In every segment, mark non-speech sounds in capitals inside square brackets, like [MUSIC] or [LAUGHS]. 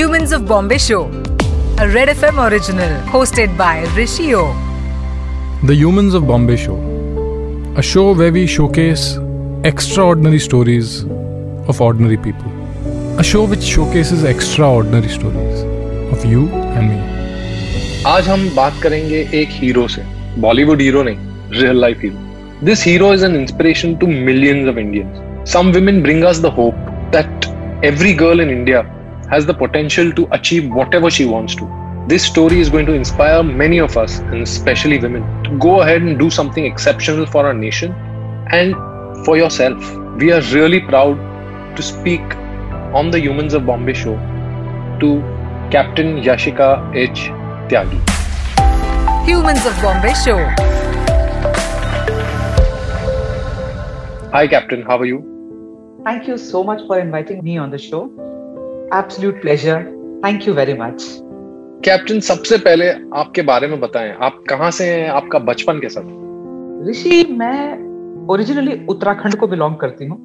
Humans of Bombay Show, a Red FM original hosted by Rishi O. The Humans of Bombay Show, a show where we showcase extraordinary stories of ordinary people. A show which showcases extraordinary stories of you and me. आज हम बात करेंगे एक hero से Bollywood hero नहीं real life hero this hero is an inspiration to millions of Indians some women bring us the hope that every girl in India has the potential to achieve whatever she wants to. This story is going to inspire many of us, and especially women, to go ahead and do something exceptional for our nation and for yourself. We are really proud to speak on the Humans of Bombay show to Captain Yashika H. Tyagi. Humans of Bombay Show. Hi, Captain. How are you? Thank you so much for inviting me on the show. Absolute pleasure. Thank you very much. Captain सबसे पहले आपके बारे में बताएँ। आप कहाँ से हैं? आपका बचपन कैसा था? ऋषि मैं ओरिजिनली उत्तराखंड को बिलोंग करती हूँ।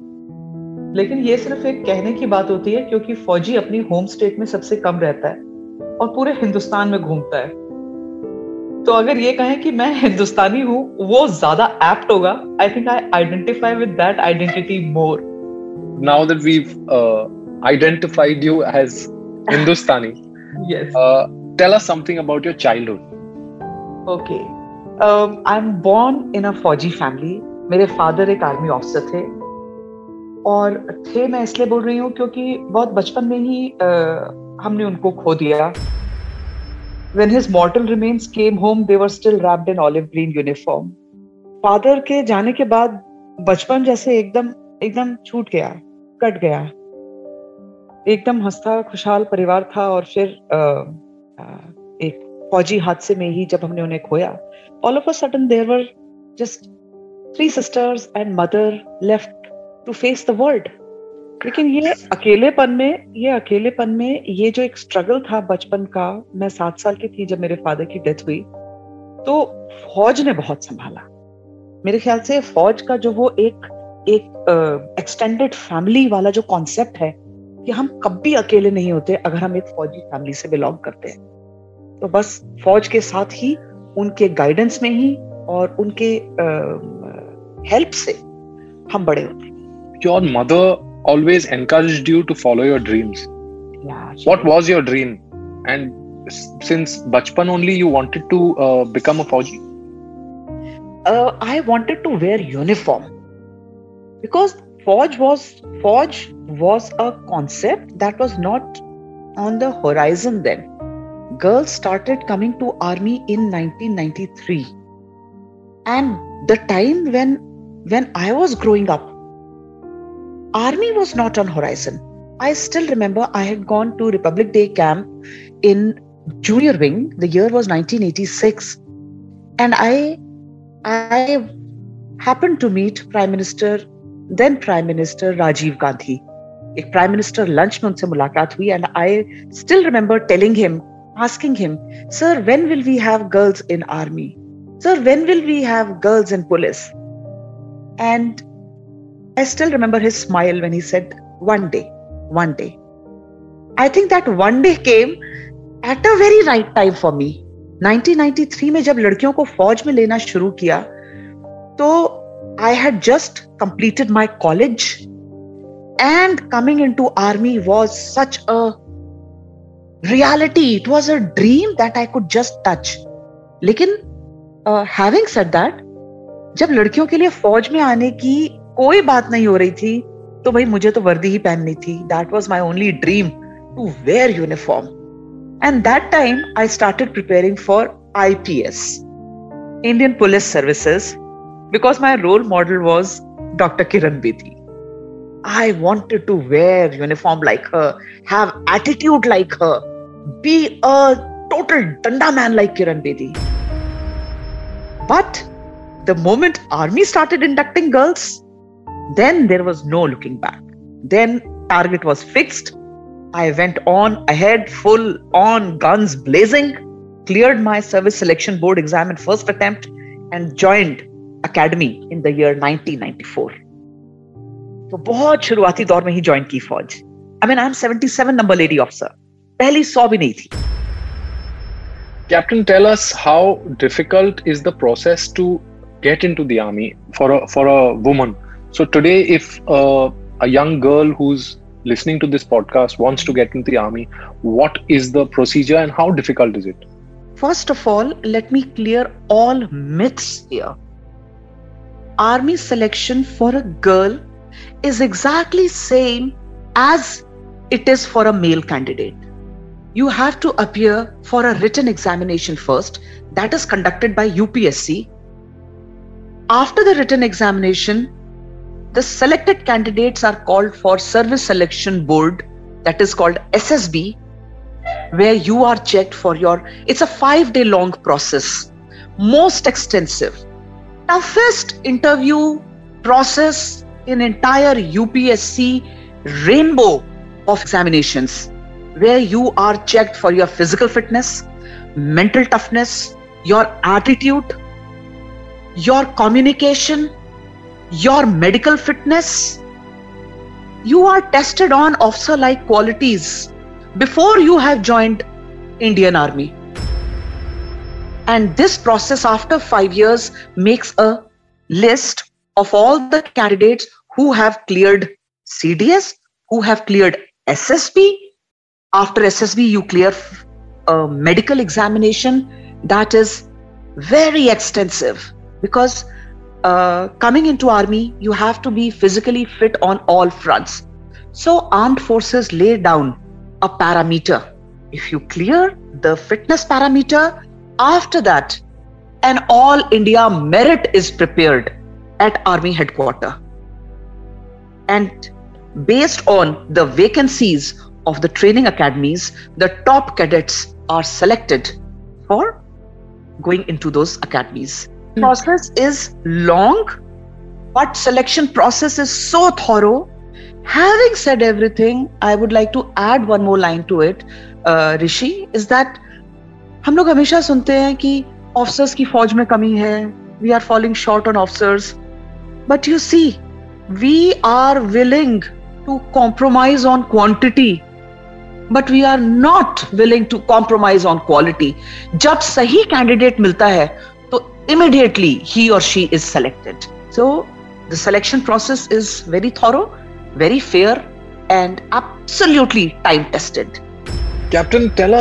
लेकिन ये सिर्फ़ एक कहने की बात होती है क्योंकि फौजी अपनी होम स्टेट में सबसे कम रहता है और पूरे हिंदुस्तान में घूमता है। तो अगर ये कहें कि मैं हिंदुस्तानी हूँ वो ज़्यादा एप्ट होगा। I think I identify with that identity more that we've uh, identified you as Hindustani, yes uh, tell us something about your childhood. Okay I am born in a fauji family मेरे father एक army officer थे और थे मैं इसलिए बोल रही हूँ क्योंकि बहुत बचपन में ही uh, हमने उनको खो दिया when his mortal remains came home they were still wrapped in olive green uniform father के जाने के बाद बचपन जैसे एकदम एकदम छूट गया कट गया एकदम हंसता खुशहाल परिवार था और फिर अ, अ, एक फौजी हादसे में ही जब हमने उन्हें खोया all of a sudden there were just three sisters and mother left to face the world लेकिन ये अकेलेपन में ये अकेलेपन में ये जो एक स्ट्रगल था बचपन का मैं सात साल की थी जब मेरे फादर की डेथ हुई तो फौज ने बहुत संभाला। मेरे ख्याल से फौज का जो वो एक एक एक्सटेंडेड फैमिली वाला जो कॉन्सेप्ट है कि हम कभी अकेले नहीं होते अगर हम एक फौजी फैमिली से बिलोंग करते हैं। तो बस फौज के साथ ही उनके गाइडेंस में ही और उनके हेल्प से हम बड़े होते your mother always encouraged you to follow your dreams what was your dream and since बचपन only you wanted to become a फौजी? I wanted to wear uniform because Fauj was Fauj was a concept that was not on the horizon then. Girls started coming to army in 1993, and the time when when I was growing up, army was not on horizon. I still remember I had gone to Republic Day camp in junior wing. The year was 1986, and I I happened to meet Prime Minister, then Prime Minister Rajiv Gandhi. एक prime minister lunch में उनसे मुलाकात हुई and I still remember telling him asking him sir when will we have girls in army sir when will we have girls in police and I still remember his smile when he said one day one day I think that one day came at a very right time for me 1993 में जब लड़कियों को फौज में लेना शुरू किया तो I had just completed my college and coming into army was such a reality. It was a dream that i could just touch. लेकिन हैविंग सेड दैट जब लड़कियों के लिए फौज में आने की कोई बात नहीं हो रही थी तो भाई मुझे तो वर्दी ही पहननी थी। That was my only dream to wear uniform and that time I started preparing for I P S Indian police services because my role model was Dr. Kiran Bedi. I wanted to wear uniform like her, have attitude like her, be a total danda man like Kiran Bedi. But the moment army started inducting girls, then there was no looking back. Then target was fixed I went on ahead, full on, guns blazing, cleared my service selection board exam in first attempt, and joined academy in the year 1994. तो बहुत शुरुआती दौर में ही join की फौज I mean I am 77 number lady officer पहली सौ भी नहीं थी Captain, tell us how difficult is the process to get into the army for a for a woman. So today, if uh, a young girl who's listening to this podcast wants to get into the army, what is the procedure and how difficult is it? First of all, let me clear all myths here. Army selection for a girl is exactly same as it is for a male candidate you have to appear for a written examination first, that is conducted by UPSC. After the written examination, the selected candidates are called for Service Selection Board, that is called SSB, where you are checked for your. It's a five day long process, most extensive, toughest interview process in entire UPSC rainbow of examinations where you are checked for your physical fitness, mental toughness, your attitude, your communication, your medical fitness. You are tested on officer like qualities before you have joined Indian Army. And this process after 5 years makes a list of all the candidates who have cleared CDS, who have cleared SSB, after SSB, you clear a medical examination that is very extensive because uh, coming into army, you have to be physically fit on all fronts. So armed forces lay down a parameter. If you clear the fitness parameter, after that, an all India merit is prepared at army headquarters. And based on the vacancies of the training academies, the top cadets are selected for going into those academies. Mm. Process is long, but selection process is so thorough. Having said everything, I would like to add one more line to it, uh, Rishi, is that हम लोग हमेशा सुनते हैं कि officers की फौज में कमी है we are following short on officers but you see we are willing to compromise on quantity but we are not willing to compromise on quality जब सही कैंडिडेट मिलता है तो इमिडिएटली ही और she is selected so the selection process is very thorough very fair and absolutely time tested captain tell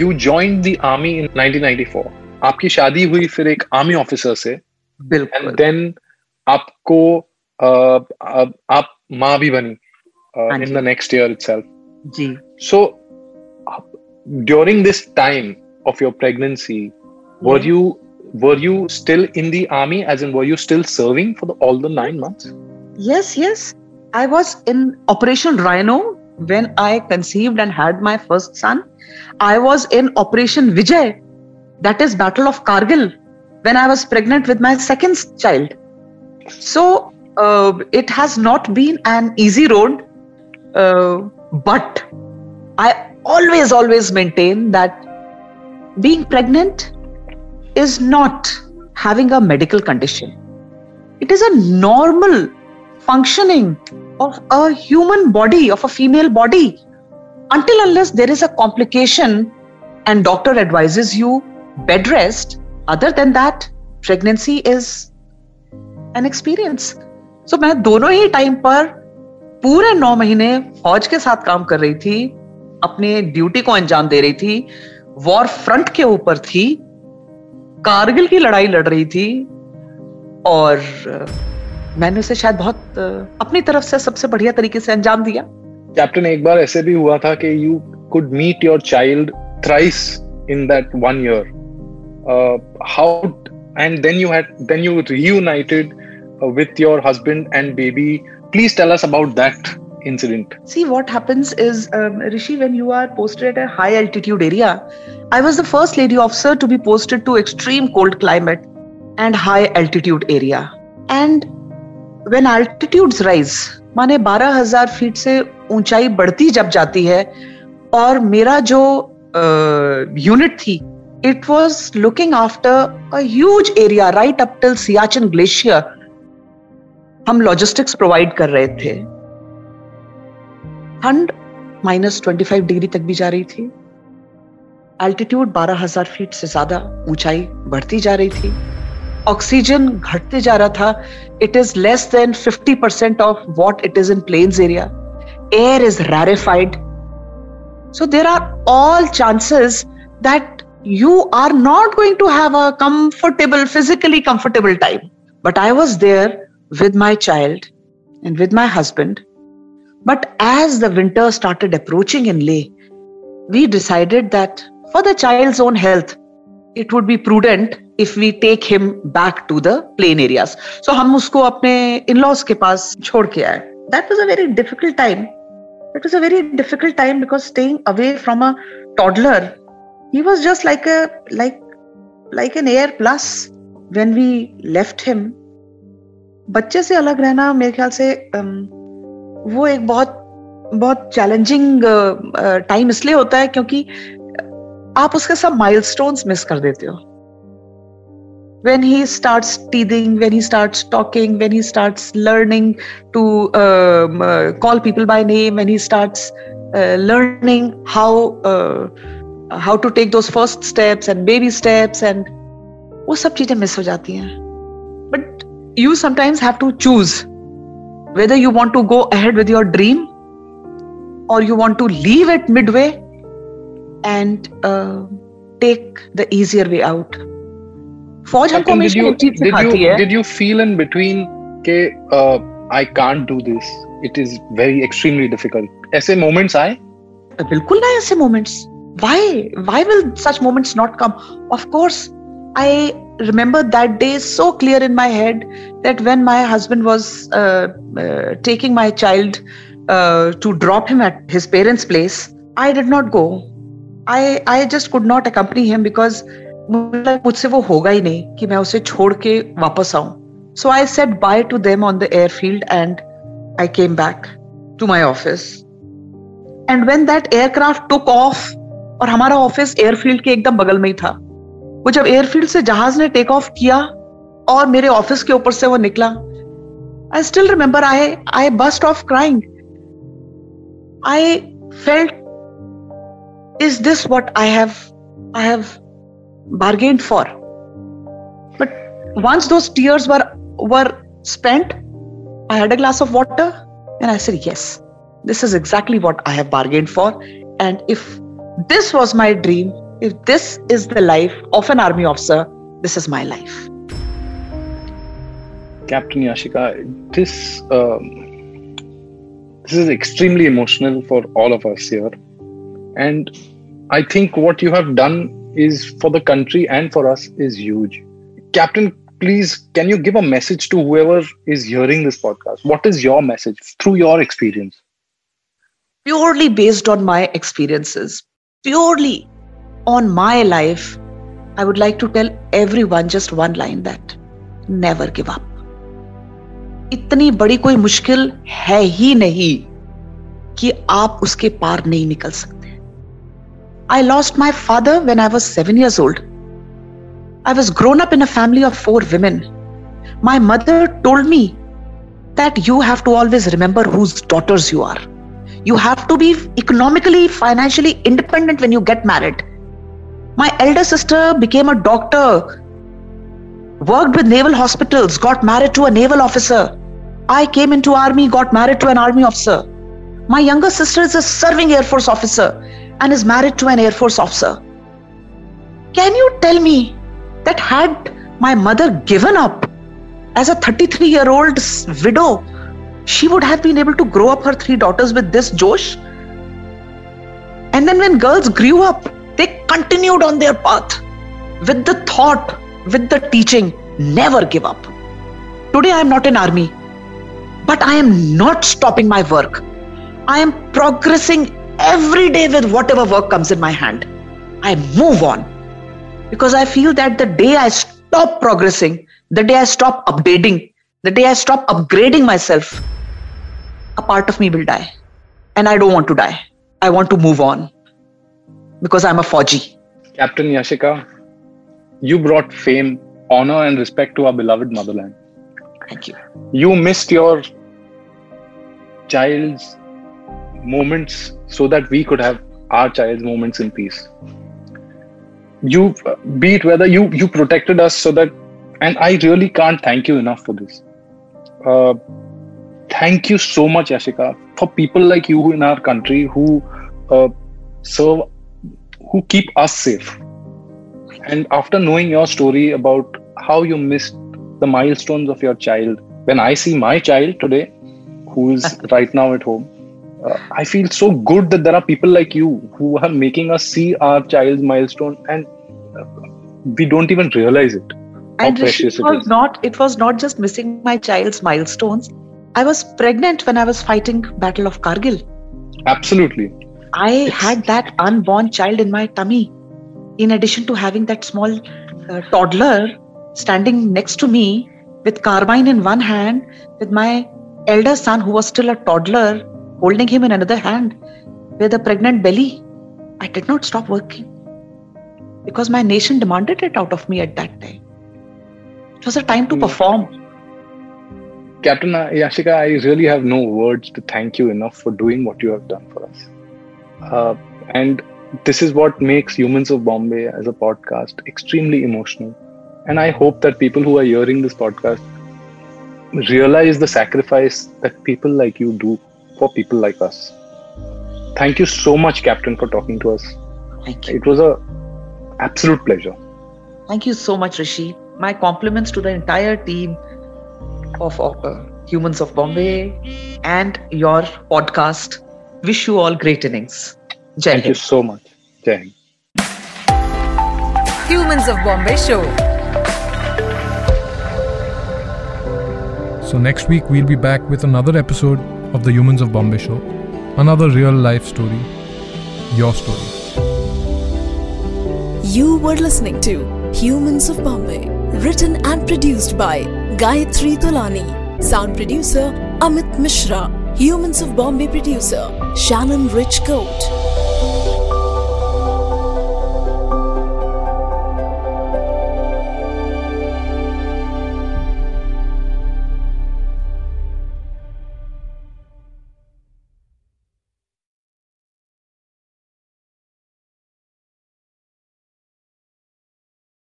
you join the army in 1994 आपकी शादी हुई फिर एक आर्मी ऑफिसर से बिल्कुल। एंड देन आपको आप माँ भी बनी in the next year itself ji. So during this time of your pregnancy were you were you still in the army as in were you still serving for all the nine months yes yes I was in operation Rhino when I conceived and had my first son. I was in Operation Vijay, that is Battle of Kargil, when I was pregnant with my second child. So uh, it has not been an easy road, uh, but I always, always maintain that being pregnant is not having a medical condition. It is a normal functioning of a human body, of a female body. Until unless there is a complication and doctor advises you bed rest, other than that, pregnancy is an experience. So मैं दोनों ही time पर पूरे नौ महीने फौज के साथ काम कर रही थी अपने ड्यूटी को अंजाम दे रही थी वॉर फ्रंट के ऊपर थी कारगिल की लड़ाई लड़ रही थी और मैंने उसे शायद बहुत अपनी तरफ़ से सबसे बढ़िया तरीके से अंजाम दिया कैप्टन एक बार ऐसे भी हुआ था कि you could meet your child thrice in that one year how and then you had then you uh, with your husband and baby please tell us about that incident? See, what happens is, um, Rishi, when you are posted at a high altitude area, I was the first lady officer to be posted to extreme cold climate and high altitude area. And when altitudes rise, माने 12,000 feet से ऊंचाई बढ़ती जब जाती है और मेरा जो यूनिट uh, थी it was looking after a huge area right up till Siachen glacier हम लॉजिस्टिक्स प्रोवाइड कर रहे थे। ठंड माइनस ट्वेंटी फाइव डिग्री तक भी जा रही थी। एल्टीट्यूड 12000 फीट से ज़्यादा ऊंचाई बढ़ती जा रही थी। ऑक्सीजन घटते जा रहा था it is less than 50 percent of what it is in plains area air is rarefied so there are all chances that you are not going to have a comfortable physically comfortable time but i was there with my child and with my husband but as the winter started approaching in leh we decided that for the child's own health it would be prudent if we take him back to the plain areas so हम उसको अपने in laws के पास छोड़ के आए that was a very difficult time it was a very difficult time because staying away from a toddler he was just like a like like an air plus when we left him बच्चे से अलग रहना मेरे ख्याल से वो एक बहुत बहुत चैलेंजिंग टाइम इसलिए होता है क्योंकि आप उसके सब माइल स्टोन मिस कर देते हो। When he start teething when he start talking when he start learning to call people by name when he start learning how how to take those first steps and baby steps and वो सब चीज़ें miss हो जाती हैं। But you sometimes have to choose whether you want to go ahead with your dream और you want to leave at mid way and uh, take the easier way out फौज हमको हमेशा एक चीज सिखाती है did you feel in between के I can't do this it is very extremely difficult ऐसे मोमेंट्स आए बिल्कुल ना ऐसे moments why why will such moments not come of course i remember that day so clear in my head that when my husband was uh, uh, taking my child uh, to drop him at his parents place i did not go I just could not accompany him because मुझसे वो होगा ही नहीं कि मैं उसे छोड़ के वापस आऊँ। So I said bye to them on the airfield and I came back to my office and when that aircraft took off और हमारा ऑफ़िस एयरफील्ड के एकदम बगल में ही था, वो जब एयरफील्ड से जहाज़ ने टेक ऑफ़ किया और मेरे ऑफ़िस के ऊपर से वो निकला I still remember I I burst off crying I felt is this what I have I have bargained for? But once those tears were were spent, I had a glass of water and I said, Yes, this is exactly what I have bargained for. And if this was my dream, if this is the life of an army officer, this is my life. Captain Yashika, this um, this is extremely emotional for all of us here, and I think what you have done is for the country and for us is huge. Captain, please, can you give a message to whoever is hearing this podcast? What is your message through your experience? Purely based on my experiences, purely on my life, I would like to tell everyone just one line that never give up. इतनी बड़ी कोई मुश्किल है ही नहीं कि आप उसके पार नहीं निकल सकते I lost my father when I was seven years old. I was grown up in a family of four women. My mother told me that you have to always remember whose daughters you are. You have to be economically, financially independent when you get married. My elder sister became a doctor, worked with naval hospitals, got married to a naval officer. I came into army, got married to an army officer. My younger sister is a serving Air Force officer and is married to an Air Force officer. Can you tell me that had my mother given up as a 33 year old widow, she would have been able to grow up her three daughters with this Josh? And then when girls grew up, they continued on their path with the thought, with the teaching never give up. Today I am not in army, but I am not stopping my work. I am progressing every day with whatever work comes in my hand. I move on because I feel that the day I stop progressing, the day I stop updating, the day I stop upgrading myself, a part of me will die. And I don't want to die. I want to move on because I'm a Fauji. Captain Yashika, you brought fame, honor, and respect to our beloved motherland. Thank you. You missed your child's moments so that we could have our child's moments in peace. you be it whether you you protected us so that and i really can't thank you enough for this uh, thank you so much ashika for people like you in our country who uh, serve who keep us safe and after knowing your story about how you missed the milestones of your child when i see my child today who is [LAUGHS] right now at home uh, I feel so good that there are people like you who are making us see our child's milestone and uh, we don't even realize it. And it was not it was not just missing my child's milestones. I was pregnant when I was fighting Battle of Kargil. Absolutely. I it's... had that unborn child in my tummy. In addition to having that small uh, toddler standing next to me with carbine in one hand, with my elder son who was still a toddler holding him in another hand with a pregnant belly. I did not stop working because my nation demanded it out of me at that time. It was a time to hmm. perform. Captain Yashika, I really have no words to thank you enough for doing what you have done for us. Uh, and this is what makes Humans of Bombay as a podcast extremely emotional. And I hope that people who are hearing this podcast realize the sacrifice that people like you do for people like us. Thank you so much, Captain, for talking to us. Thank you. It was a absolute pleasure. Thank you so much, Rishi. My compliments to the entire team of uh, Humans of Bombay and your podcast. Wish you all great innings. Jai Thank you so much. Jai Humans of Bombay Show. So, next week we'll be back with another episode of the Humans of Bombay show. Another real life story. Your story. You were listening to Humans of Bombay, written and produced by Gayatri Tolani, sound producer Amit Mishra, Humans of Bombay producer Shannon Rich Coat.